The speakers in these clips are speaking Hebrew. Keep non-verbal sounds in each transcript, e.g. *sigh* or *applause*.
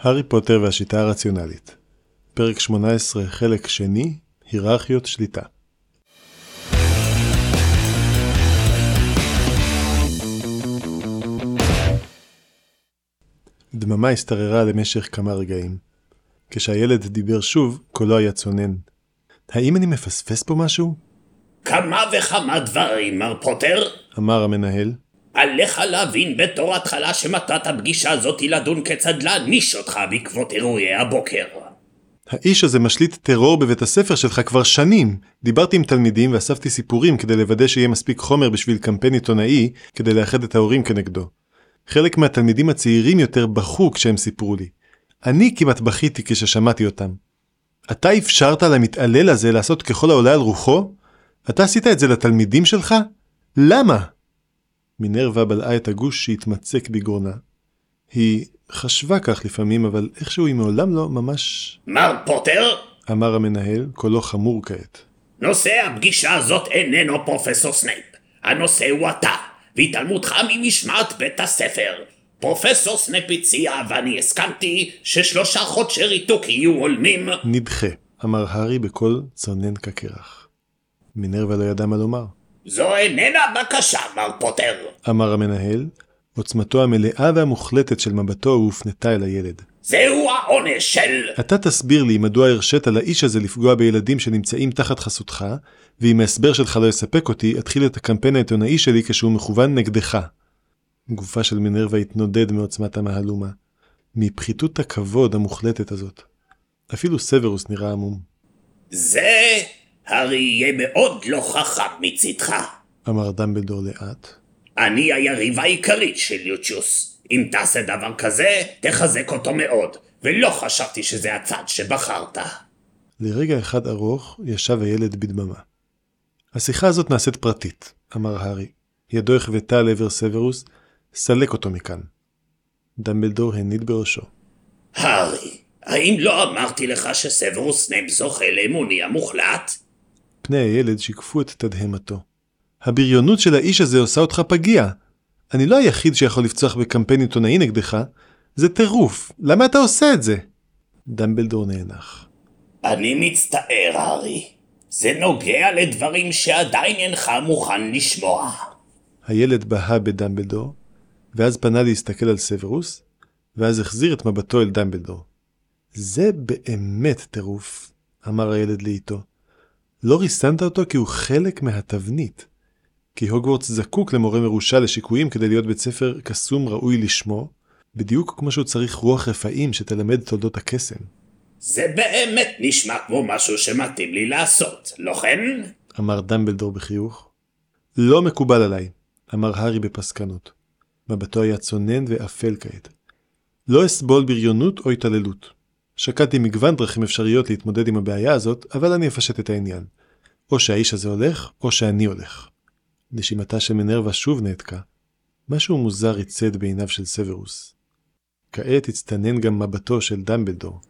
הארי פוטר והשיטה הרציונלית פרק 18, חלק שני, היררכיות שליטה. דממה השתררה למשך כמה רגעים. כשהילד דיבר שוב, קולו היה צונן. האם אני מפספס פה משהו? כמה וכמה דברים, מר פוטר. אמר המנהל. עליך להבין בתור התחלה שמטרת הפגישה הזאת היא לדון כיצד להעניש אותך בעקבות אירועי הבוקר. האיש הזה משליט טרור בבית הספר שלך כבר שנים. דיברתי עם תלמידים ואספתי סיפורים כדי לוודא שיהיה מספיק חומר בשביל קמפיין עיתונאי כדי לאחד את ההורים כנגדו. חלק מהתלמידים הצעירים יותר בכו כשהם סיפרו לי. אני כמעט בכיתי כששמעתי אותם. אתה אפשרת למתעלל הזה לעשות ככל העולה על רוחו? אתה עשית את זה לתלמידים שלך? למה? מינרווה בלעה את הגוש שהתמצק בגרונה. היא חשבה כך לפעמים, אבל איכשהו היא מעולם לא ממש... מר פוטר? אמר המנהל, קולו חמור כעת. נושא הפגישה הזאת איננו פרופסור סנייפ. הנושא הוא אתה, והתעלמותך ממשמעת בית הספר. פרופסור סנייפ הציע, ואני הסכמתי, ששלושה חודשי ריתוק יהיו הולמים. נדחה, אמר הארי בקול צונן כקרח. מינרווה לא ידע מה לומר. זו איננה בקשה, מר פוטר. אמר המנהל, עוצמתו המלאה והמוחלטת של מבטו הופנתה אל הילד. זהו העונש של... אתה תסביר לי מדוע הרשית לאיש הזה לפגוע בילדים שנמצאים תחת חסותך, ואם ההסבר שלך לא יספק אותי, אתחיל את הקמפיין העיתונאי שלי כשהוא מכוון נגדך. גופה של מינרווה התנודד מעוצמת המהלומה, מפחיתות הכבוד המוחלטת הזאת. אפילו סוורוס נראה עמום. זה הרי יהיה מאוד לא חכם מצדך. אמר דמבלדור לאט. אני היריב העיקרית של יוטיוס. אם תעשה דבר כזה, תחזק אותו מאוד, ולא חשבתי שזה הצד שבחרת. לרגע אחד ארוך ישב הילד בדממה. השיחה הזאת נעשית פרטית, אמר הארי. ידו החוותה לעבר סוורוס, סלק אותו מכאן. דמבלדור הניד בראשו. הארי, האם לא אמרתי לך שסוורוס סנייפ זוכה לאמוני המוחלט? פני הילד שיקפו את תדהמתו. הבריונות של האיש הזה עושה אותך פגיע. אני לא היחיד שיכול לפצוח בקמפיין עיתונאי נגדך. זה טירוף. למה אתה עושה את זה? דמבלדור נאנח. אני מצטער, הארי. זה נוגע לדברים שעדיין אינך מוכן לשמוע. הילד בהה בדמבלדור, ואז פנה להסתכל על סוורוס, ואז החזיר את מבטו אל דמבלדור. זה באמת טירוף, אמר הילד לאיתו. לא ריסנת אותו כי הוא חלק מהתבנית. כי הוגוורטס זקוק למורה מרושע לשיקויים כדי להיות בית ספר קסום ראוי לשמו, בדיוק כמו שהוא צריך רוח רפאים שתלמד תולדות הקסם. זה באמת נשמע כמו משהו שמתאים לי לעשות, לא כן? אמר דמבלדור בחיוך. לא מקובל עליי, אמר הארי בפסקנות. מבטו היה צונן ואפל כעת. לא אסבול בריונות או התעללות. שקלתי מגוון דרכים אפשריות להתמודד עם הבעיה הזאת, אבל אני אפשט את העניין. או שהאיש הזה הולך, או שאני הולך. נשימתה של מנרווה שוב נעתקה. משהו מוזר ריצד בעיניו של סוורוס. כעת הצטנן גם מבטו של דמבלדור.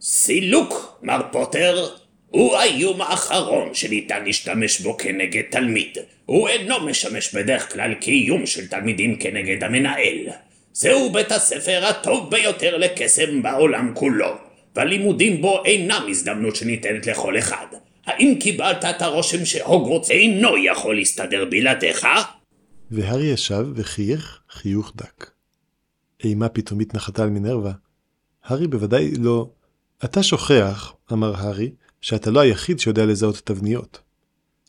סילוק, מר פוטר, הוא האיום האחרון שניתן להשתמש בו כנגד תלמיד. הוא אינו משמש בדרך כלל כאיום של תלמידים כנגד המנהל. זהו בית הספר הטוב ביותר לקסם בעולם כולו, והלימודים בו אינם הזדמנות שניתנת לכל אחד. האם קיבלת את הרושם שהוגוורטס אינו יכול להסתדר בלעדיך? והארי ישב וחייך חיוך דק. אימה פתאומית נחתה על מינרווה. הארי בוודאי לא... אתה שוכח, אמר הארי, שאתה לא היחיד שיודע לזהות תבניות.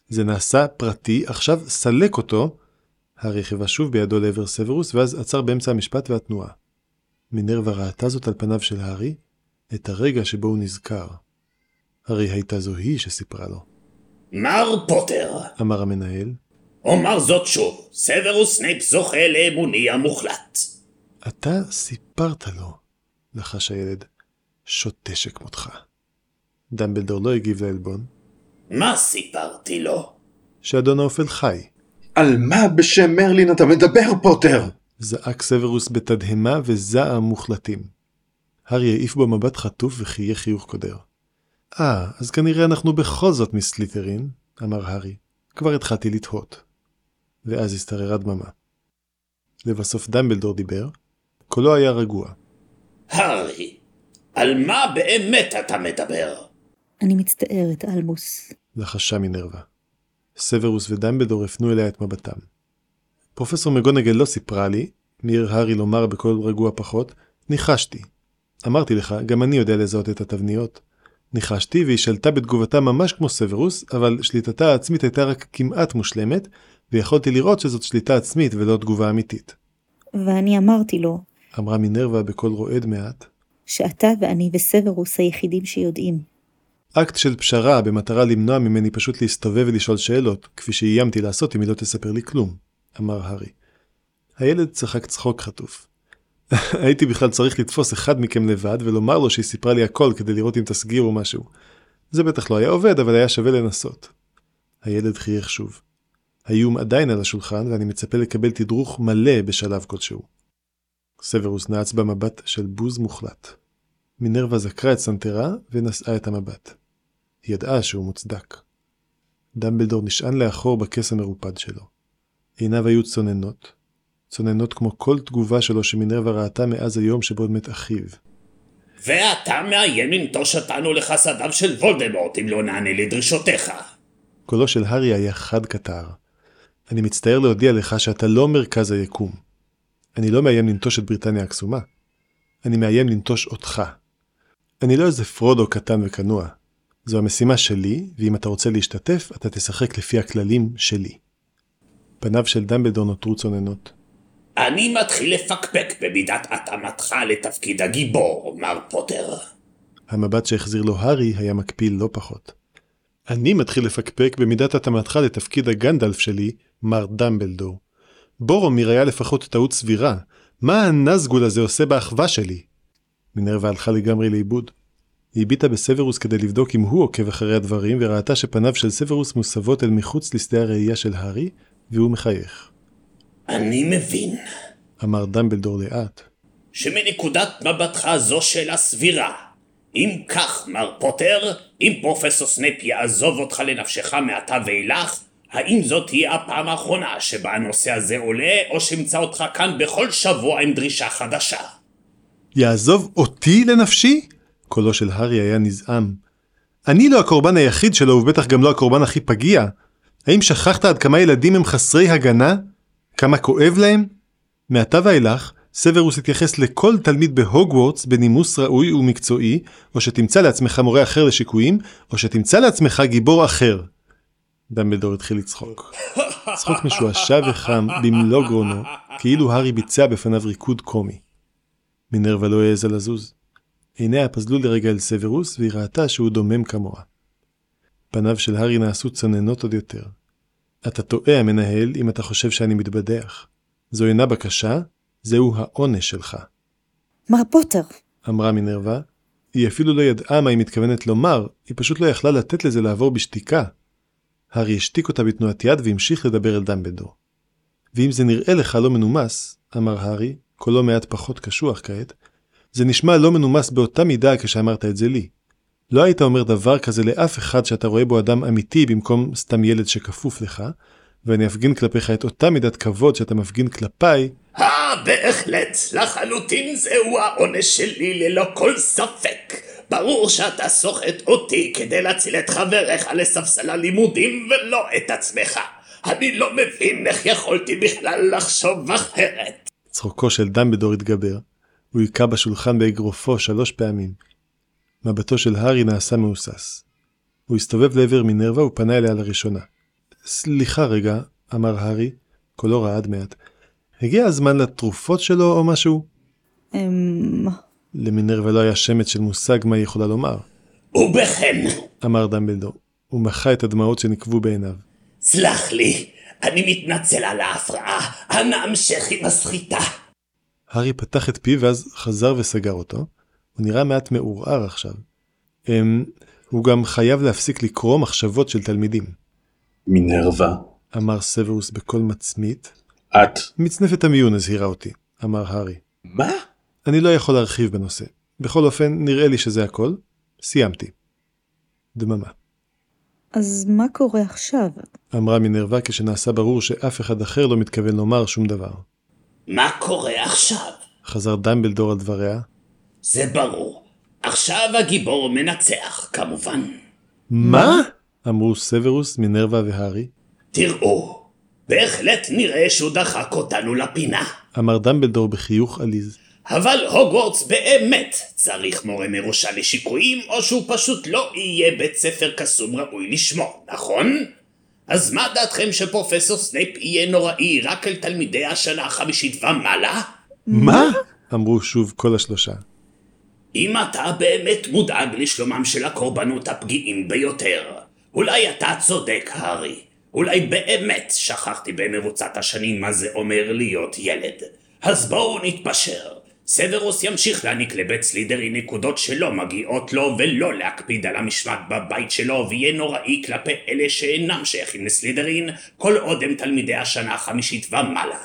זה נעשה פרטי, עכשיו סלק אותו. הארי חיווה שוב בידו לעבר סוורוס, ואז עצר באמצע המשפט והתנועה. מינרווה ראתה זאת על פניו של הארי, את הרגע שבו הוא נזכר. הרי הייתה זו היא שסיפרה לו. מר פוטר, אמר המנהל, אומר זאת שוב, סוורוס סנייפ זוכה לאמוני המוחלט. אתה סיפרת לו, לחש הילד, שוטה שכמותך. דמבלדור לא הגיב לעלבון, מה סיפרתי לו? שאדון האופל חי. על מה בשם מרלין אתה מדבר, פוטר? זעק סוורוס בתדהמה וזעם מוחלטים. הארי העיף בו מבט חטוף וחייך חיוך קודר. אה, אז כנראה אנחנו בכל זאת מסליתרין, אמר הארי. כבר התחלתי לתהות. ואז השתררה דממה. לבסוף דמבלדור דיבר, קולו היה רגוע. הארי, על מה באמת אתה מדבר? אני מצטערת, אלבוס. לחשה מינרווה. סוורוס ודמבלדור הפנו אליה את מבטם. פרופסור מגונגל לא סיפרה לי, מיהר הארי לומר בקול רגוע פחות, ניחשתי. אמרתי לך, גם אני יודע לזהות את התבניות. ניחשתי והיא שלטה בתגובתה ממש כמו סוורוס, אבל שליטתה העצמית הייתה רק כמעט מושלמת, ויכולתי לראות שזאת שליטה עצמית ולא תגובה אמיתית. ואני אמרתי לו אמרה מינרווה בקול רועד מעט. שאתה ואני וסוורוס היחידים שיודעים. אקט של פשרה במטרה למנוע ממני פשוט להסתובב ולשאול שאלות, כפי שאיימתי לעשות אם היא לא תספר לי כלום, אמר הארי. הילד צחק צחוק חטוף. *laughs* הייתי בכלל צריך לתפוס אחד מכם לבד ולומר לו שהיא סיפרה לי הכל כדי לראות אם תסגירו משהו. זה בטח לא היה עובד, אבל היה שווה לנסות. הילד חייך שוב. האיום עדיין על השולחן ואני מצפה לקבל תדרוך מלא בשלב כלשהו. סוורוס נעץ במבט של בוז מוחלט. מינרווה זקרה את סנטרה ונשאה את המבט. היא ידעה שהוא מוצדק. דמבלדור נשען לאחור בכס המרופד שלו. עיניו היו צוננות, צוננות כמו כל תגובה שלו שמינרווה ראתה מאז היום שבו מת אחיו. ואתה מאיים לנטוש אותנו לחסדיו של וולדמורט אם לא נענה לדרישותיך. קולו של הארי היה חד קטר. אני מצטער להודיע לך שאתה לא מרכז היקום. אני לא מאיים לנטוש את בריטניה הקסומה. אני מאיים לנטוש אותך. אני לא איזה פרודו קטן וכנוע. זו המשימה שלי, ואם אתה רוצה להשתתף, אתה תשחק לפי הכללים שלי. פניו של דמבלדור נותרו צוננות. אני מתחיל לפקפק במידת התאמתך לתפקיד הגיבור, מר פוטר. המבט שהחזיר לו הארי היה מקפיל לא פחות. אני מתחיל לפקפק במידת התאמתך לתפקיד הגנדלף שלי, מר דמבלדור. בורומיר היה לפחות טעות סבירה. מה הנזגול הזה עושה באחווה שלי? מינרווה הלכה לגמרי לאיבוד. היא הביטה בסוורוס כדי לבדוק אם הוא עוקב אחרי הדברים, וראתה שפניו של סוורוס מוסבות אל מחוץ לשדה הראייה של הארי, והוא מחייך. אני מבין אמר דמבלדור לאט. שמנקודת מבטך זו שאלה סבירה. אם כך, מר פוטר, אם פרופסור סנייפ יעזוב אותך לנפשך מעתה ואילך, האם זאת תהיה הפעם האחרונה שבה הנושא הזה עולה, או שאמצא אותך כאן בכל שבוע עם דרישה חדשה? יעזוב אותי לנפשי? קולו של הארי היה נזעם. אני לא הקורבן היחיד שלו, ובטח גם לא הקורבן הכי פגיע. האם שכחת עד כמה ילדים הם חסרי הגנה? כמה כואב להם? מעתה ואילך, סוורוס התייחס לכל תלמיד בהוגוורטס בנימוס ראוי ומקצועי, או שתמצא לעצמך מורה אחר לשיקויים, או שתמצא לעצמך גיבור אחר. דמבלדור התחיל לצחוק. צחוק משועשע וחם במלוא גרונו, כאילו הארי ביצע בפניו ריקוד קומי. מינרווה לא העזה לזוז. עיניה פזלו לרגע אל סוורוס, והיא ראתה שהוא דומם כמוה. פניו של הארי נעשו צוננות עוד יותר. אתה טועה, המנהל, אם אתה חושב שאני מתבדח. זו אינה בקשה, זהו העונש שלך. מר פוטר, אמרה מינרווה. היא אפילו לא ידעה מה היא מתכוונת לומר, היא פשוט לא יכלה לתת לזה לעבור בשתיקה. הארי השתיק אותה בתנועת יד והמשיך לדבר אל דמבלדור. ואם זה נראה לך לא מנומס, אמר הארי, קולו מעט פחות קשוח כעת, זה נשמע לא מנומס באותה מידה כשאמרת את זה לי. לא היית אומר דבר כזה לאף אחד שאתה רואה בו אדם אמיתי במקום סתם ילד שכפוף לך, ואני אפגין כלפיך את אותה מידת כבוד שאתה מפגין כלפיי, אה, בהחלט, לחלוטין זהו העונש שלי ללא כל ספק. ברור שאתה סוחט אותי כדי להציל את חבריך לספסל הלימודים ולא את עצמך. אני לא מבין איך יכולתי בכלל לחשוב אחרת. צחוקו של דמבלדור התגבר. הוא היכה בשולחן באגרופו שלוש פעמים. מבטו של הארי נעשה מהוסס. הוא הסתובב לעבר מינרווה ופנה אליה לראשונה. סליחה רגע, אמר הארי, קולו רעד מעט. הגיע הזמן לתרופות שלו או משהו? אמ... למינרווה לא היה שמץ של מושג מה היא יכולה לומר, ובכן, אמר דמבלדור. הוא מחה את הדמעות שנקבו בעיניו. סלח לי, אני מתנצל על ההפרעה, אנא המשך עם הסחיטה. הארי פתח את פיו ואז חזר וסגר אותו. הוא נראה מעט מעורער עכשיו. אמ, הוא גם חייב להפסיק לקרוא מחשבות של תלמידים, מינרווה, אמר סוורוס בקול מצמית. את. מצנפת המיון הזהירה אותי, אמר הארי. מה? אני לא יכול להרחיב בנושא. בכל אופן, נראה לי שזה הכל. סיימתי. דממה. אז מה קורה עכשיו? אמרה מינרווה כשנעשה ברור שאף אחד אחר לא מתכוון לומר שום דבר. מה קורה עכשיו? חזר דמבלדור על דבריה. זה ברור. עכשיו הגיבור מנצח, כמובן. מה? אמרו סוורוס, מינרווה והארי. תראו, בהחלט נראה שהוא דחק אותנו לפינה. אמר דמבלדור בחיוך עליז. אבל הוגוורטס באמת צריך מורה מרושע לשיקויים, או שהוא פשוט לא יהיה בית ספר קסום ראוי לשמו, נכון? אז מה דעתכם שפרופסור סנייפ יהיה נוראי רק אל תלמידי השנה החמישית ומעלה? מה? אמרו שוב כל השלושה. אם אתה באמת מודאג לשלומם של הקורבנות הפגיעים ביותר, אולי אתה צודק, הארי. אולי באמת שכחתי במרוצת השנים מה זה אומר להיות ילד. אז בואו נתפשר. סוורוס ימשיך להעניק לבית סלית'רין נקודות שלא מגיעות לו ולא להקפיד על המשמעת בבית שלו ויהיה נוראי כלפי אלה שאינם שייכים לסלית'רין כל עוד הם תלמידי השנה החמישית ומעלה.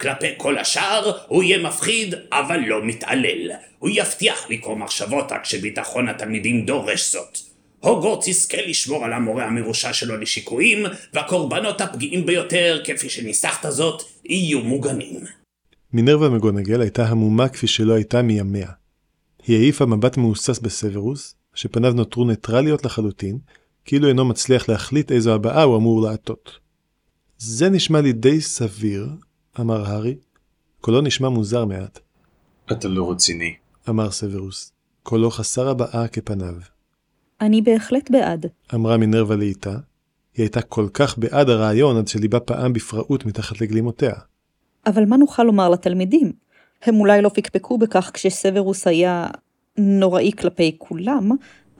כלפי כל השאר הוא יהיה מפחיד אבל לא מתעלל. הוא יבטיח לקרוא מחשבות רק שביטחון התלמידים דורש זאת. הוגוורטס יזכה לשמור על המורה המרושע שלו לשיקויים והקורבנות הפגיעים ביותר כפי שניסחת זאת יהיו מוגנים. מינרווה מגונגל הייתה המומה כפי שלא הייתה מימיה. היא העיפה מבט מהוסס בסוורוס, שפניו נותרו ניטרליות לחלוטין, כאילו אינו מצליח להחליט איזו הבעה הוא אמור לעטות. זה נשמע לי די סביר, אמר הארי. קולו נשמע מוזר מעט, אתה לא רציני. אמר סוורוס. קולו חסר הבעה כפניו. אני בהחלט בעד. אמרה מינרווה לאיתה. היא הייתה כל כך בעד הרעיון עד שליבה פעם בפראות מתחת לגלימותיה. אבל מה נוכל לומר לתלמידים? הם אולי לא פקפקו בכך כשסוורוס היה נוראי כלפי כולם,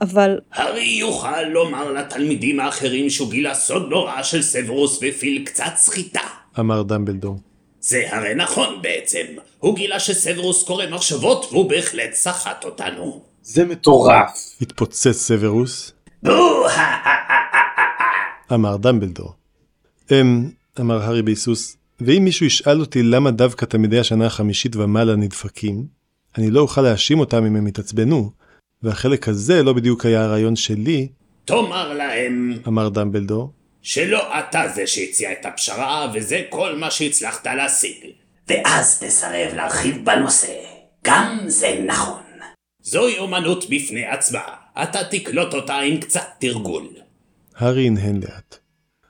אבל הארי יוכל לומר לתלמידים האחרים שהוא גילה סוד נורא של סוורוס והפעיל קצת סחיטה. אמר דמבלדור. זה הרי נכון בעצם. הוא גילה שסוורוס קורא מחשבות והוא בהחלט סחט אותנו. זה מטורף. התפוצץ סוורוס, בוא! אמר דמבלדור. אמ, אמר הארי בהיסוס, ואם מישהו ישאל אותי למה דווקא תלמידי השנה החמישית ומעלה נדפקים, אני לא אוכל להאשים אותם אם הם יתעצבנו, והחלק הזה לא בדיוק היה הרעיון שלי, תאמר להם אמר דמבלדור, שלא אתה זה שהציע את הפשרה וזה כל מה שהצלחת להשיג. ואז תסרב להרחיב בנושא. גם זה נכון. זוהי אומנות בפני עצמה. אתה תקלוט אותה עם קצת תרגול. הארי הנהן לאט.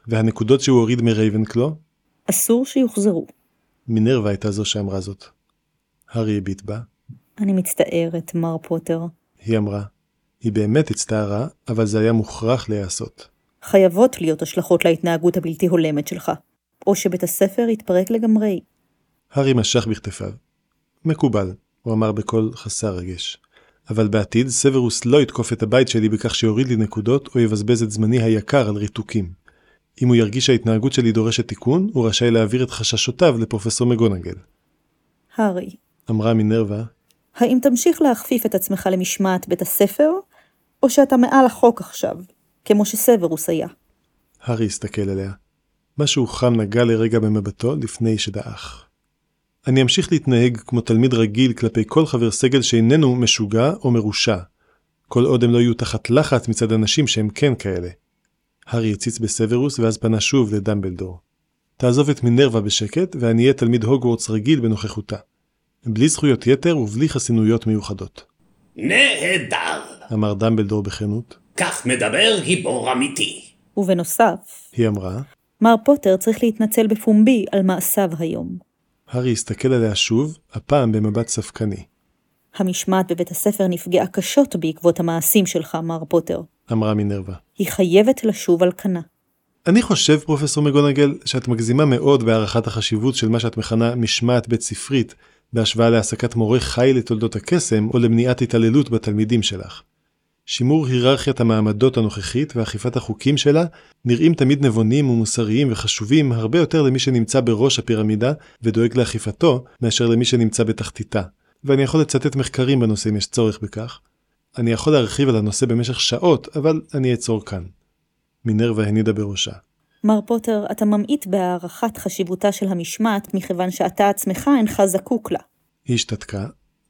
והנקודות שהוא הוריד מרייבנקלו, אסור שיוחזרו. מינרווה הייתה זו שאמרה זאת. הארי הביט בה, אני מצטערת, מר פוטר. היא אמרה. היא באמת הצטערה, אבל זה היה מוכרח להיעשות. חייבות להיות השלכות להתנהגות הבלתי הולמת שלך, או שבית הספר יתפרק לגמרי. הארי משך בכתפיו. מקובל, הוא אמר בקול חסר רגש. אבל בעתיד סוורוס לא יתקוף את הבית שלי בכך שיוריד לי נקודות או יבזבז את זמני היקר על ריתוקים. אם הוא ירגיש שההתנהגות שלי דורשת תיקון, הוא רשאי להעביר את חששותיו לפרופסור מגונגל. הארי, אמרה מינרווה, האם תמשיך להכפיף את עצמך למשמעת בית הספר, או שאתה מעל החוק עכשיו, כמו שסוורוס היה? הארי הסתכל עליה. משהו חם נגע לרגע במבטו לפני שדעך. אני אמשיך להתנהג כמו תלמיד רגיל כלפי כל חבר סגל שאיננו משוגע או מרושע, כל עוד הם לא יהיו תחת לחץ מצד אנשים שהם כן כאלה. הארי הציץ בסוורוס ואז פנה שוב לדמבלדור. תעזוב את מינרווה בשקט ואני אהיה תלמיד הוגוורטס רגיל בנוכחותה. בלי זכויות יתר ובלי חסינויות מיוחדות. נהדר! אמר דמבלדור בכנות. כך מדבר גיבור אמיתי. ובנוסף, היא אמרה. מר פוטר צריך להתנצל בפומבי על מעשיו היום. הארי הסתכל עליה שוב, הפעם במבט ספקני. המשמעת בבית הספר נפגעה קשות בעקבות המעשים שלך, מר פוטר. אמרה מינרווה. היא חייבת לשוב על כנה. אני חושב, פרופסור מגונגל, שאת מגזימה מאוד בהערכת החשיבות של מה שאת מכנה משמעת בית ספרית, בהשוואה להעסקת מורה חי לתולדות הקסם, או למניעת התעללות בתלמידים שלך. שימור היררכיית המעמדות הנוכחית ואכיפת החוקים שלה נראים תמיד נבונים ומוסריים וחשובים הרבה יותר למי שנמצא בראש הפירמידה ודואג לאכיפתו, מאשר למי שנמצא בתחתיתה. ואני יכול לצטט מחקרים בנושא אם יש צורך בכך. אני יכול להרחיב על הנושא במשך שעות, אבל אני אעצור כאן. מינרווה הנידה בראשה. מר פוטר, אתה ממעיט בהערכת חשיבותה של המשמעת מכיוון שאתה עצמך אינך זקוק לה. היא השתתקה,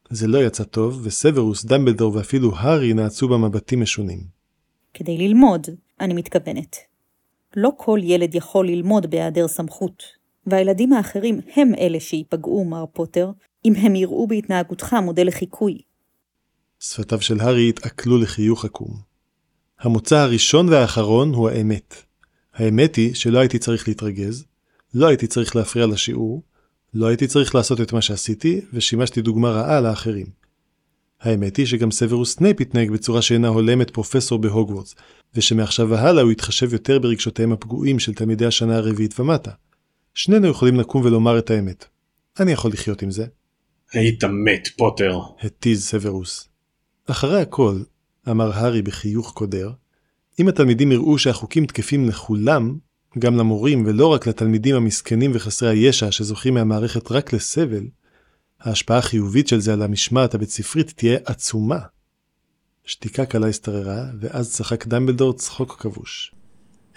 זה לא יצא טוב, וסוורוס, דמבלדור ואפילו הארי נעצו בה מבטים משונים. כדי ללמוד, אני מתכוונת. לא כל ילד יכול ללמוד בהיעדר סמכות, והילדים האחרים הם אלה שייפגעו, מר פוטר, אם הם יראו בהתנהגותך מודל לחיקוי. שפתיו של הארי התעקלו לחיוך עקום. המוצא הראשון והאחרון הוא האמת. האמת היא שלא הייתי צריך להתרגז, לא הייתי צריך להפריע לשיעור, לא הייתי צריך לעשות את מה שעשיתי, ושימשתי דוגמה רעה לאחרים. האמת היא שגם סוורוס סנייפ התנהג בצורה שאינה הולמת פרופסור בהוגוורטס, ושמעכשיו והלאה הוא יתחשב יותר ברגשותיהם הפגועים של תלמידי השנה הרביעית ומטה. שנינו יכולים לקום ולומר את האמת. אני יכול לחיות עם זה. היית מת, פוטר. התיז סוורוס. אחרי הכל, אמר הארי בחיוך קודר, אם התלמידים יראו שהחוקים תקפים לכולם, גם למורים ולא רק לתלמידים המסכנים וחסרי הישע שזוכים מהמערכת רק לסבל, ההשפעה החיובית של זה על המשמעת הבית ספרית תהיה עצומה. שתיקה קלה השתררה, ואז צחק דמבלדור צחוק כבוש.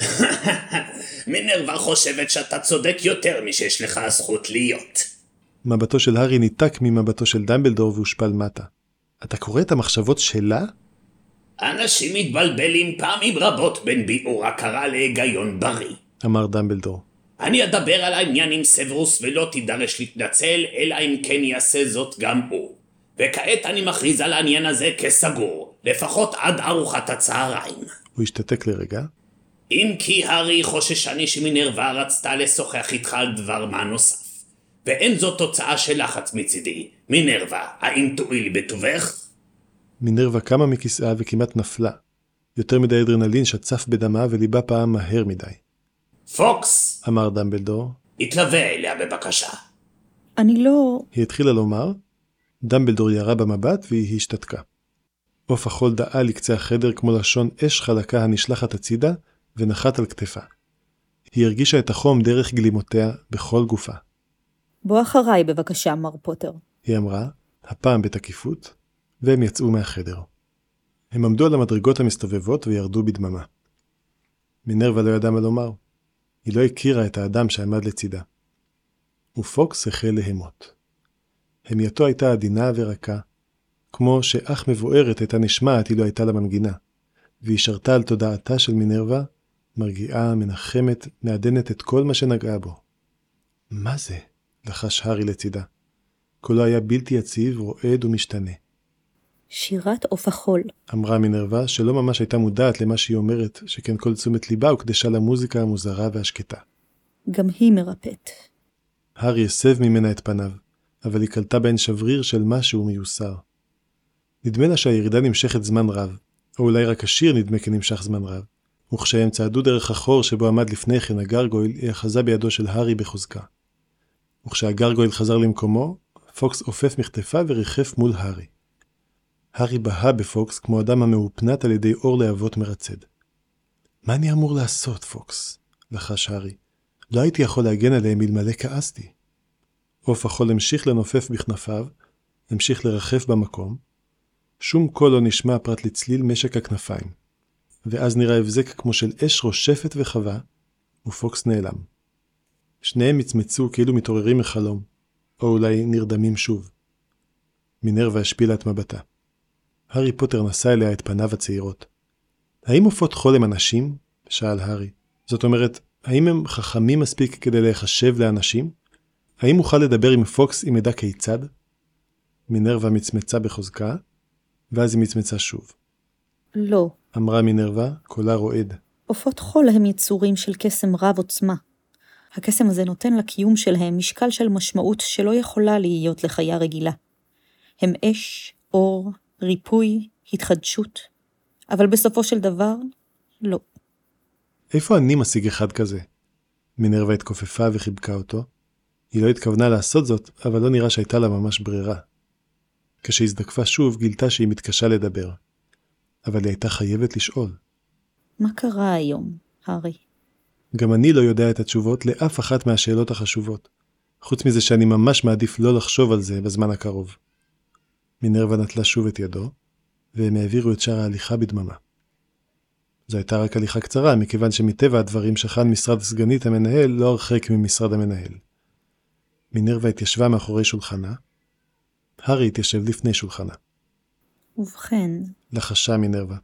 *laughs* מינרווה חושבת שאתה צודק יותר משש לך הזכות להיות. מבטו של הארי ניתק ממבטו של דמבלדור והושפל מטה. אתה קורא את המחשבות שלה? אנשים מתבלבלים פעמים רבות בין ביאור הכרה להיגיון בריא. אמר דמבלדור. אני אדבר על העניין עם סברוס ולא תידרש להתנצל, אלא אם כן יעשה זאת גם הוא. וכעת אני מכריז על העניין הזה כסגור, לפחות עד ארוחת הצהריים. הוא השתתק לרגע. אם כי הארי חוששני שמינרווה רצתה לשוחח איתך על דבר מה נוסף. ואין זו תוצאה של לחץ מצידי. מינרווה, האם תואילי בטובך? מינרווה קמה מכיסאה וכמעט נפלה. יותר מדי אדרנלין שצף בדמה וליבה פעם מהר מדי. פוקס! אמר דמבלדור. התלווה אליה בבקשה. אני לא... היא התחילה לומר, דמבלדור ירה במבט והיא השתתקה. עוף החול דאה לקצה החדר כמו לשון אש חלקה הנשלחת הצידה, ונחת על כתפה. היא הרגישה את החום דרך גלימותיה בכל גופה. בוא אחריי בבקשה, מר פוטר. היא אמרה, הפעם בתקיפות, והם יצאו מהחדר. הם עמדו על המדרגות המסתובבות וירדו בדממה. מינרווה לא ידעה מה לומר. היא לא הכירה את האדם שעמד לצידה. ופוקס החל להמות. המייתו הייתה עדינה ורכה, כמו שאך מבוארת הייתה נשמעת אילו הייתה לה מנגינה, והיא שרתה על תודעתה של מינרווה, מרגיעה, מנחמת, מעדנת את כל מה שנגעה בו. מה זה? לחש הארי לצידה. קולו היה בלתי יציב, רועד ומשתנה. שירת עוף החול. אמרה מינרווה, שלא ממש הייתה מודעת למה שהיא אומרת, שכן כל תשומת ליבה הוקדשה למוזיקה המוזרה והשקטה. גם היא מרפאת. הארי הסב ממנה את פניו, אבל היא קלטה בהן שבריר של משהו מיוסר. נדמה לה שהירידה נמשכת זמן רב, או אולי רק השיר נדמה כנמשך זמן רב, וכשהם צעדו דרך החור שבו עמד לפני כן הגרגויל, היא אחזה בידו של הארי בחוזקה. וכשהגרגויל חזר למקומו, פוקס עופף מכתפה וריחף מול הארי. הארי בהה בפוקס כמו אדם המהופנט על ידי אור להבות מרצד. מה אני אמור לעשות, פוקס? לחש הארי. לא הייתי יכול להגן עליהם אלמלא כעסתי. עוף החול המשיך לנופף בכנפיו, המשיך לרחף במקום. שום קול לא נשמע פרט לצליל משק הכנפיים. ואז נראה הבזק כמו של אש רושפת וכבה, ופוקס נעלם. שניהם מצמצו כאילו מתעוררים מחלום, או אולי נרדמים שוב. מינרווה השפילה את מבטה. הארי פוטר נשא אליה את פניו הצעירות. האם עופות חול הם אנשים? שאל הארי. זאת אומרת, האם הם חכמים מספיק כדי להיחשב לאנשים? האם אוכל לדבר עם פוקס אם אדע כיצד? מינרווה מצמצה בחוזקה, ואז היא מצמצה שוב. לא. אמרה מינרווה, קולה רועד. עופות חול הם יצורים של קסם רב עוצמה. הקסם הזה נותן לקיום שלהם משקל של משמעות שלא יכולה להיות לחיה רגילה. הם אש, אור, ריפוי, התחדשות, אבל בסופו של דבר, לא. איפה אני משיג אחד כזה? מינרווה התכופפה וחיבקה אותו. היא לא התכוונה לעשות זאת, אבל לא נראה שהייתה לה ממש ברירה. כשהזדקפה שוב, גילתה שהיא מתקשה לדבר. אבל היא הייתה חייבת לשאול. מה קרה היום, הארי? גם אני לא יודע את התשובות לאף אחת מהשאלות החשובות. חוץ מזה שאני ממש מעדיף לא לחשוב על זה בזמן הקרוב. מינרווה נטלה שוב את ידו, והם העבירו את שאר ההליכה בדממה. זו הייתה רק הליכה קצרה, מכיוון שמטבע הדברים שכן משרד סגנית המנהל לא הרחק ממשרד המנהל. מינרווה התיישבה מאחורי שולחנה, הארי התיישב לפני שולחנה. ובכן, לחשה מינרווה.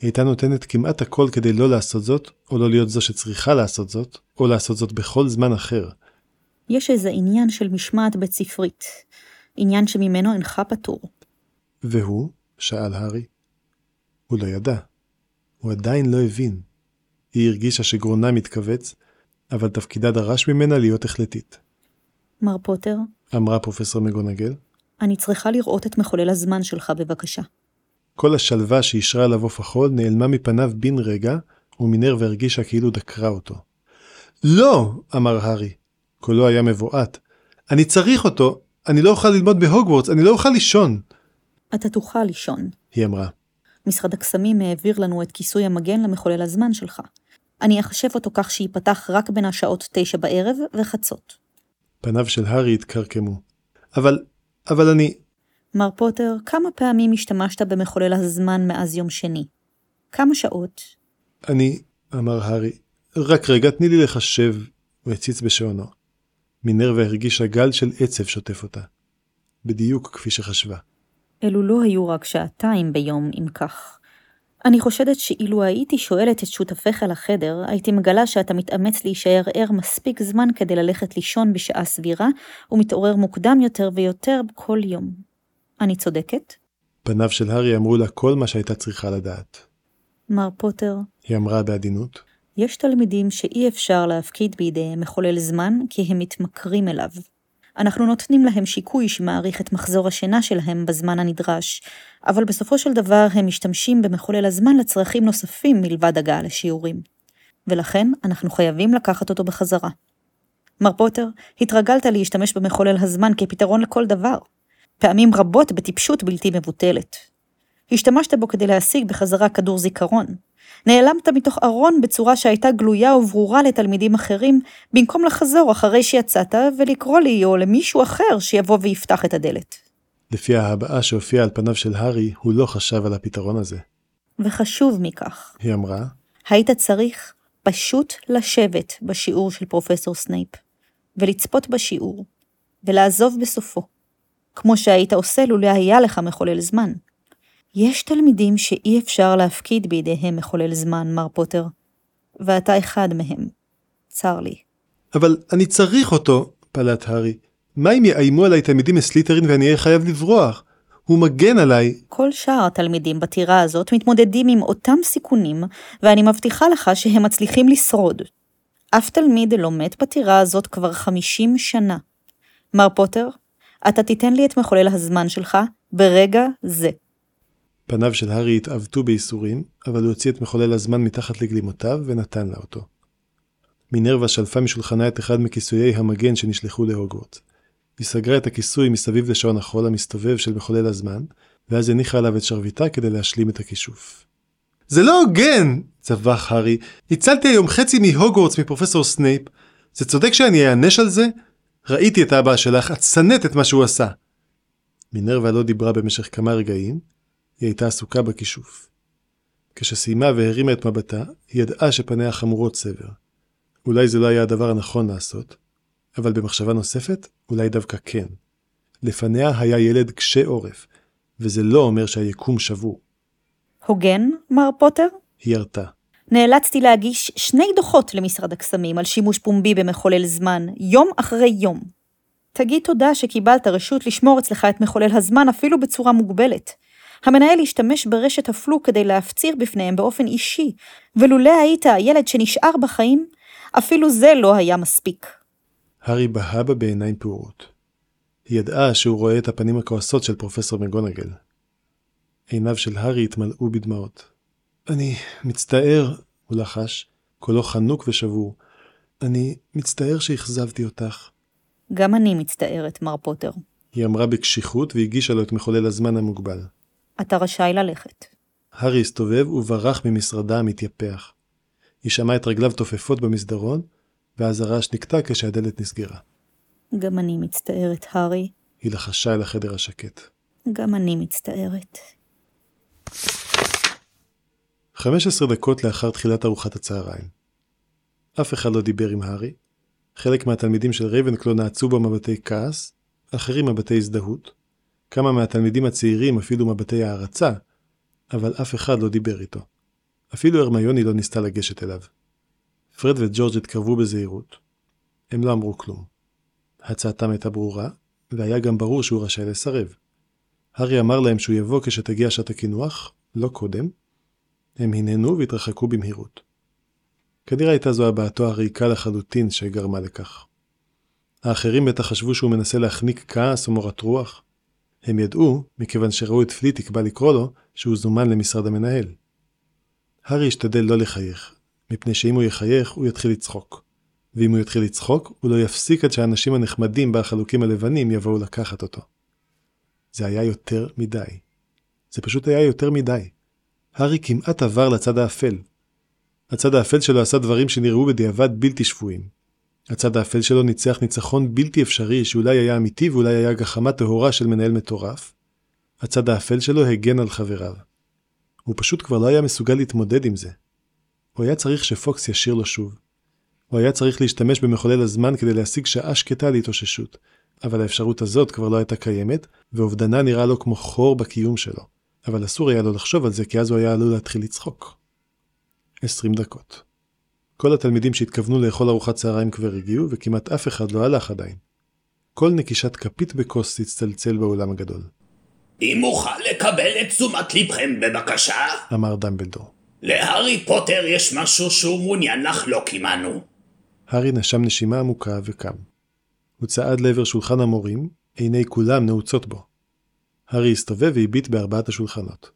היא הייתה נותנת כמעט הכל כדי לא לעשות זאת, או לא להיות זו שצריכה לעשות זאת, או לעשות זאת בכל זמן אחר. יש איזה עניין של משמעת בית ספרית. עניין שממנו אינך פטור. והוא, שאל הארי. הוא לא ידע. הוא עדיין לא הבין. היא הרגישה שגרונה מתכווץ, אבל תפקידה דרש ממנה להיות החלטית. מר פוטר, אמרה פרופסור מגונגל. אני צריכה לראות את מחולל הזמן שלך בבקשה. כל השלווה שאישרה עליו עוף החול נעלמה מפניו בן רגע, ומינרווה הרגישה כאילו דקרה אותו. לא! אמר הארי. קולו היה מבועת. אני צריך אותו! אני לא אוכל ללמוד בהוגוורטס, אני לא אוכל לישון! אתה תוכל לישון. היא אמרה. משרד הקסמים העביר לנו את כיסוי המגן למחולל הזמן שלך. אני אחשב אותו כך שייפתח רק בין השעות תשע בערב וחצות. פניו של הארי התקרקמו. אבל, אבל אני... מר פוטר, כמה פעמים השתמשת במחולל הזמן מאז יום שני? כמה שעות? אני... אמר הארי. רק רגע, תני לי לחשב. הוא הציץ בשעונו. מינרווה הרגישה גל של עצב שוטף אותה. בדיוק כפי שחשבה. אלו לא היו רק שעתיים ביום, אם כך. אני חושדת שאילו הייתי שואלת את שותפיך לחדר, הייתי מגלה שאתה מתאמץ להישאר ער מספיק זמן כדי ללכת לישון בשעה סבירה, ומתעורר מוקדם יותר ויותר כל יום. אני צודקת? פניו של הארי אמרו לה כל מה שהייתה צריכה לדעת. מר פוטר, היא אמרה בעדינות. יש תלמידים שאי אפשר להפקיד בידיהם מחולל זמן כי הם מתמכרים אליו. אנחנו נותנים להם שיקוי שמעריך את מחזור השינה שלהם בזמן הנדרש, אבל בסופו של דבר הם משתמשים במחולל הזמן לצרכים נוספים מלבד הגעה לשיעורים. ולכן אנחנו חייבים לקחת אותו בחזרה. מר פוטר, התרגלת להשתמש במחולל הזמן כפתרון לכל דבר. פעמים רבות בטיפשות בלתי מבוטלת. השתמשת בו כדי להשיג בחזרה כדור זיכרון. נעלמת מתוך ארון בצורה שהייתה גלויה וברורה לתלמידים אחרים, במקום לחזור אחרי שיצאת ולקרוא לי או למישהו אחר שיבוא ויפתח את הדלת. לפי ההבעה שהופיעה על פניו של הארי, הוא לא חשב על הפתרון הזה. וחשוב מכך, היא אמרה, היית צריך פשוט לשבת בשיעור של פרופסור סנייפ, ולצפות בשיעור, ולעזוב בסופו, כמו שהיית עושה לולא היה לך מחולל זמן. יש תלמידים שאי אפשר להפקיד בידיהם מחולל זמן, מר פוטר, ואתה אחד מהם. צר לי. אבל אני צריך אותו, פלט הארי. מה אם יאיימו עליי תלמידים מסליטרין ואני אהיה חייב לברוח? הוא מגן עליי. כל שאר התלמידים בטירה הזאת מתמודדים עם אותם סיכונים, ואני מבטיחה לך שהם מצליחים לשרוד. אף תלמיד לא מת בטירה הזאת כבר 50 שנה. מר פוטר, אתה תיתן לי את מחולל הזמן שלך ברגע זה. פניו של הארי התעוותו בייסורים, אבל הוא הוציא את מחולל הזמן מתחת לגלימותיו ונתן לה אותו. מינרווה שלפה משולחנה את אחד מכיסויי המגן שנשלחו להוגוורטס. היא סגרה את הכיסוי מסביב לשעון החול המסתובב של מחולל הזמן, ואז הניחה עליו את שרביטה כדי להשלים את הכישוף. זה לא הוגן! צווח הארי. הצלתי היום חצי מהוגוורטס מפרופסור סנייפ. זה צודק שאני אענש על זה? ראיתי את האבא שלך, את שנאת את מה שהוא עשה. מינרווה לא דיברה במשך כמה רגעים, היא הייתה עסוקה בכישוף. כשסיימה והרימה את מבטה, היא ידעה שפניה חמורות סבר. אולי זה לא היה הדבר הנכון לעשות, אבל במחשבה נוספת, אולי דווקא כן. לפניה היה ילד קשה עורף, וזה לא אומר שהיקום שבור. הוגן, מר פוטר? היא ירתה. נאלצתי להגיש שני דוחות למשרד הקסמים על שימוש פומבי במחולל זמן, יום אחרי יום. תגיד תודה שקיבלת רשות לשמור אצלך את מחולל הזמן אפילו בצורה מוגבלת. המנהל השתמש ברשת הפלו כדי להפציר בפניהם באופן אישי, ולולא היית הילד שנשאר בחיים, אפילו זה לא היה מספיק. הארי בהה בה בעיניים פעורות. היא ידעה שהוא רואה את הפנים הכועסות של פרופסור מגונגל. עיניו של הארי התמלאו בדמעות. אני מצטער, הוא לחש, קולו חנוק ושבור. אני מצטער שאכזבתי אותך. גם אני מצטערת, מר פוטר. היא אמרה בקשיחות והגישה לו את מחולל הזמן המוגבל. אתה רשאי ללכת. הארי הסתובב וברח ממשרדה המתייפח. היא שמעה את רגליו תופפות במסדרון, ואז הרעש נקטע כשהדלת נסגרה. גם אני מצטערת, הארי. היא לחשה אל החדר השקט. גם אני מצטערת. 15 דקות לאחר תחילת ארוחת הצהריים. אף אחד לא דיבר עם הארי. חלק מהתלמידים של רייבנקלו נעצו במבטי כעס, אחרים מבטי הזדהות. כמה מהתלמידים הצעירים אפילו מבטי הערצה, אבל אף אחד לא דיבר איתו. אפילו הרמיוני לא ניסתה לגשת אליו. פרד וג'ורג' התקרבו בזהירות. הם לא אמרו כלום. הצעתם הייתה ברורה, והיה גם ברור שהוא רשאי לסרב. הארי אמר להם שהוא יבוא כשתגיע שעת הקינוח, לא קודם. הם הנהנו והתרחקו במהירות. כנראה הייתה זו הבעתו הריקה לחלוטין שגרמה לכך. האחרים בטח חשבו שהוא מנסה להחניק כעס או מורת רוח. הם ידעו, מכיוון שראו את פליטיק בא לקרוא לו, שהוא זומן למשרד המנהל. הארי השתדל לא לחייך, מפני שאם הוא יחייך, הוא יתחיל לצחוק. ואם הוא יתחיל לצחוק, הוא לא יפסיק עד שהאנשים הנחמדים בחלוקים הלבנים יבואו לקחת אותו. זה היה יותר מדי. זה פשוט היה יותר מדי. הארי כמעט עבר לצד האפל. הצד האפל שלו עשה דברים שנראו בדיעבד בלתי שפויים. הצד האפל שלו ניצח ניצחון בלתי אפשרי שאולי היה אמיתי ואולי היה גחמה טהורה של מנהל מטורף. הצד האפל שלו הגן על חבריו. הוא פשוט כבר לא היה מסוגל להתמודד עם זה. הוא היה צריך שפוקס ישיר לו שוב. הוא היה צריך להשתמש במחולל הזמן כדי להשיג שעה שקטה להתאוששות, אבל האפשרות הזאת כבר לא הייתה קיימת, ואובדנה נראה לו כמו חור בקיום שלו. אבל אסור היה לו לחשוב על זה, כי אז הוא היה עלול להתחיל לצחוק. 20 דקות. כל התלמידים שהתכוונו לאכול ארוחת צהריים כבר הגיעו, וכמעט אף אחד לא הלך עדיין. כל נקישת כפית בכוס הצטלצל באולם הגדול. אם אוכל לקבל את תשומת לבכם בבקשה? אמר דמבלדור. להארי פוטר יש משהו שהוא מעוניין לחלוק עמנו. הארי נשם נשימה עמוקה וקם. הוא צעד לעבר שולחן המורים, עיני כולם נעוצות בו. הארי הסתובב והביט בארבעת השולחנות.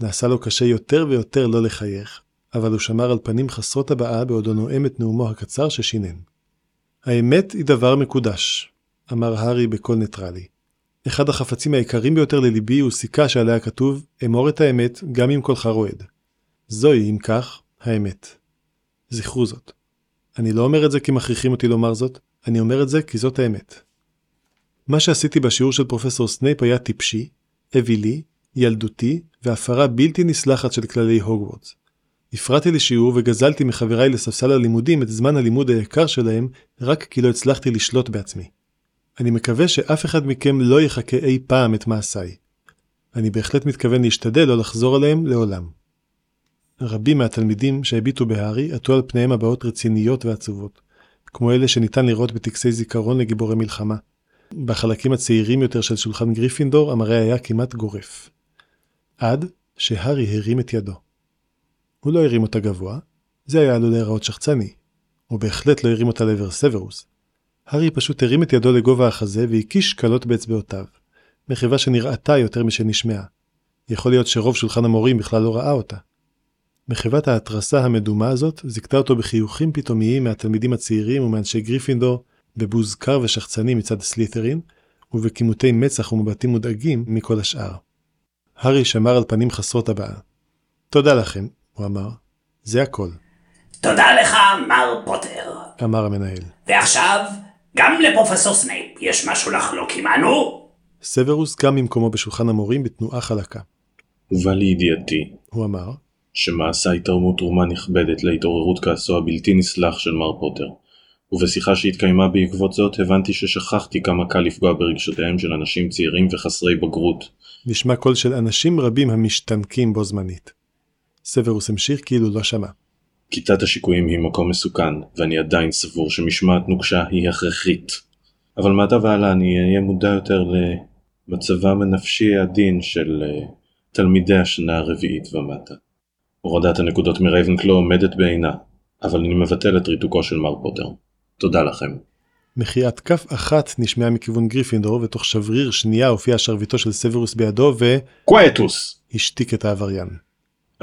נעשה לו קשה יותר ויותר לא לחייך, אבל הוא שמר על פנים חסרות הבעה בעודו נואם את נאומו הקצר ששינן. האמת היא דבר מקודש, אמר הארי בקול ניטרלי. אחד החפצים היקרים ביותר לליבי הוא סיכה שעליה כתוב, אמור את האמת גם אם קולך רועד. זוהי, אם כך, האמת. זכרו זאת. אני לא אומר את זה כי מכריחים אותי לומר זאת, אני אומר את זה כי זאת האמת. מה שעשיתי בשיעור של פרופסור סנייפ היה טיפשי, אווילי, ילדותי, והפרה בלתי נסלחת של כללי הוגוורטס. הפרעתי לשיעור וגזלתי מחבריי לספסל הלימודים את זמן הלימוד היקר שלהם, רק כי לא הצלחתי לשלוט בעצמי. אני מקווה שאף אחד מכם לא יחקה אי פעם את מעשיי. אני בהחלט מתכוון להשתדל לא לחזור עליהם לעולם. רבים מהתלמידים שהביטו בהארי עטו על פניהם הבעות רציניות ועצובות, כמו אלה שניתן לראות בטקסי זיכרון לגיבורי מלחמה. בחלקים הצעירים יותר של שולחן גריפינדור המראה היה כמעט גורף. עד שהארי הרים את ידו. הוא לא הרים אותה גבוה, זה היה עלול להיראות שחצני. הוא בהחלט לא הרים אותה לעבר סוורוס. הארי פשוט הרים את ידו לגובה החזה והקיש קלות באצבעותיו, מחווה שנראתה יותר משנשמעה. יכול להיות שרוב שולחן המורים בכלל לא ראה אותה. מחוות ההתרסה המדומה הזאת זיכתה אותו בחיוכים פתאומיים מהתלמידים הצעירים ומאנשי גריפינדור, בבוז קר ושחצני מצד סלית'רין, ובקימוטי מצח ומבטים מודאגים מכל השאר. הארי שמר על פנים חסרות הבעה. תודה לכם, הוא אמר. זה הכל. תודה לך, מר פוטר. אמר המנהל. ועכשיו, גם לפרופסור סנייפ יש משהו לחלוק עמנו? סוורוס קם ממקומו בשולחן המורים בתנועה חלקה. הובא לידיעתי הוא אמר, שמעשיי תרמו תרומה נכבדת להתעוררות כעסו הבלתי נסלח של מר פוטר, ובשיחה שהתקיימה בעקבות זאת הבנתי ששכחתי כמה קל לפגוע ברגשותיהם של אנשים צעירים וחסרי בגרות. נשמע קול של אנשים רבים המשתנקים בו זמנית. סוורוס המשיך כאילו לא שמע. כיתת השיקויים היא מקום מסוכן, ואני עדיין סבור שמשמעת נוקשה היא הכרחית. אבל מעתה והלאה אני אהיה מודע יותר למצבם הנפשי העדין של אה, תלמידי השנה הרביעית ומטה. הורדת הנקודות מרייבנקלו עומדת בעינה, אבל אני מבטל את ריתוקו של מר פוטר. תודה לכם. מחיאת כף אחת נשמעה מכיוון גריפינדור, ותוך שבריר שנייה הופיעה שרביטו של סוורוס בידו, קווייטוס! והשתיק את העבריין.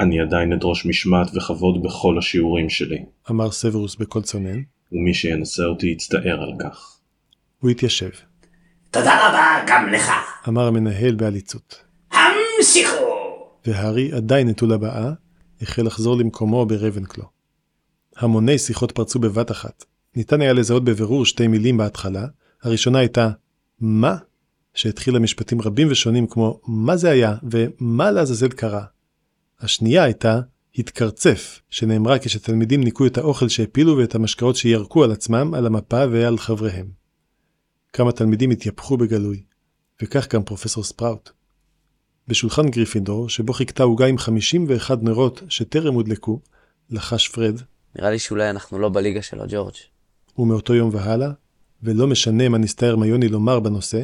אני עדיין אדרוש משמעת וכבוד בכל השיעורים שלי, אמר סוורוס בקול צונן. ומי שינסה אותי יצטער על כך. הוא התיישב. תודה רבה גם לך. אמר המנהל בעליצות. המשיכו! והארי, עדיין נטול הבאה, החל לחזור למקומו ברבנקלו. המוני שיחות פרצו בבת אחת. ניתן היה לזהות בבירור שתי מילים בהתחלה. הראשונה הייתה "מה?" שהתחילה משפטים רבים ושונים כמו "מה זה היה?" ו"מה לעזאזל קרה?" השנייה הייתה התקרצף, שנאמרה כשתלמידים ניקו את האוכל שהפילו ואת המשקאות שירקו על עצמם, על המפה ועל חבריהם. כמה תלמידים התייפחו בגלוי, וכך גם פרופסור ספראוט. בשולחן גריפינדור, שבו חיכתה עוגה עם 51 נרות שטרם הודלקו, לחש פרד, נראה לי שאולי אנחנו לא בליגה שלו, ג'ורג'. ומאותו יום והלאה, ולא משנה מה ניסתה הרמיוני לומר בנושא,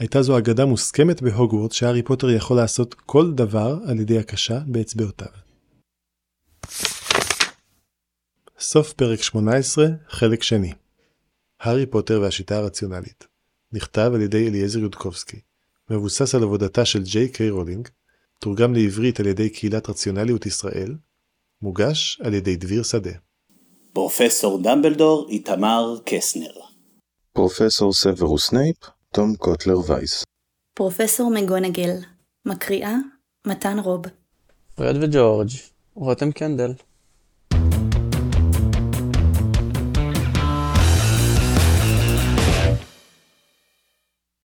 הייתה זו אגדה מוסכמת בהוגוורטס שהארי פוטר יכול לעשות כל דבר על ידי הקשה באצבעותיו. סוף פרק 18, חלק שני הארי פוטר והשיטה הרציונלית נכתב על ידי אליעזר יודקובסקי, מבוסס על עבודתה של ג'יי קיי רולינג, תורגם לעברית על ידי קהילת רציונליות ישראל, מוגש על ידי דביר שדה. פרופסור דמבלדור איתמר קסנר. פרופסור סוורוס סנייפ, תום קוטלר וייס. פרופסור מגונגל, מקריאה מתן רוב. פרד וג'ורג', רותם קנדל.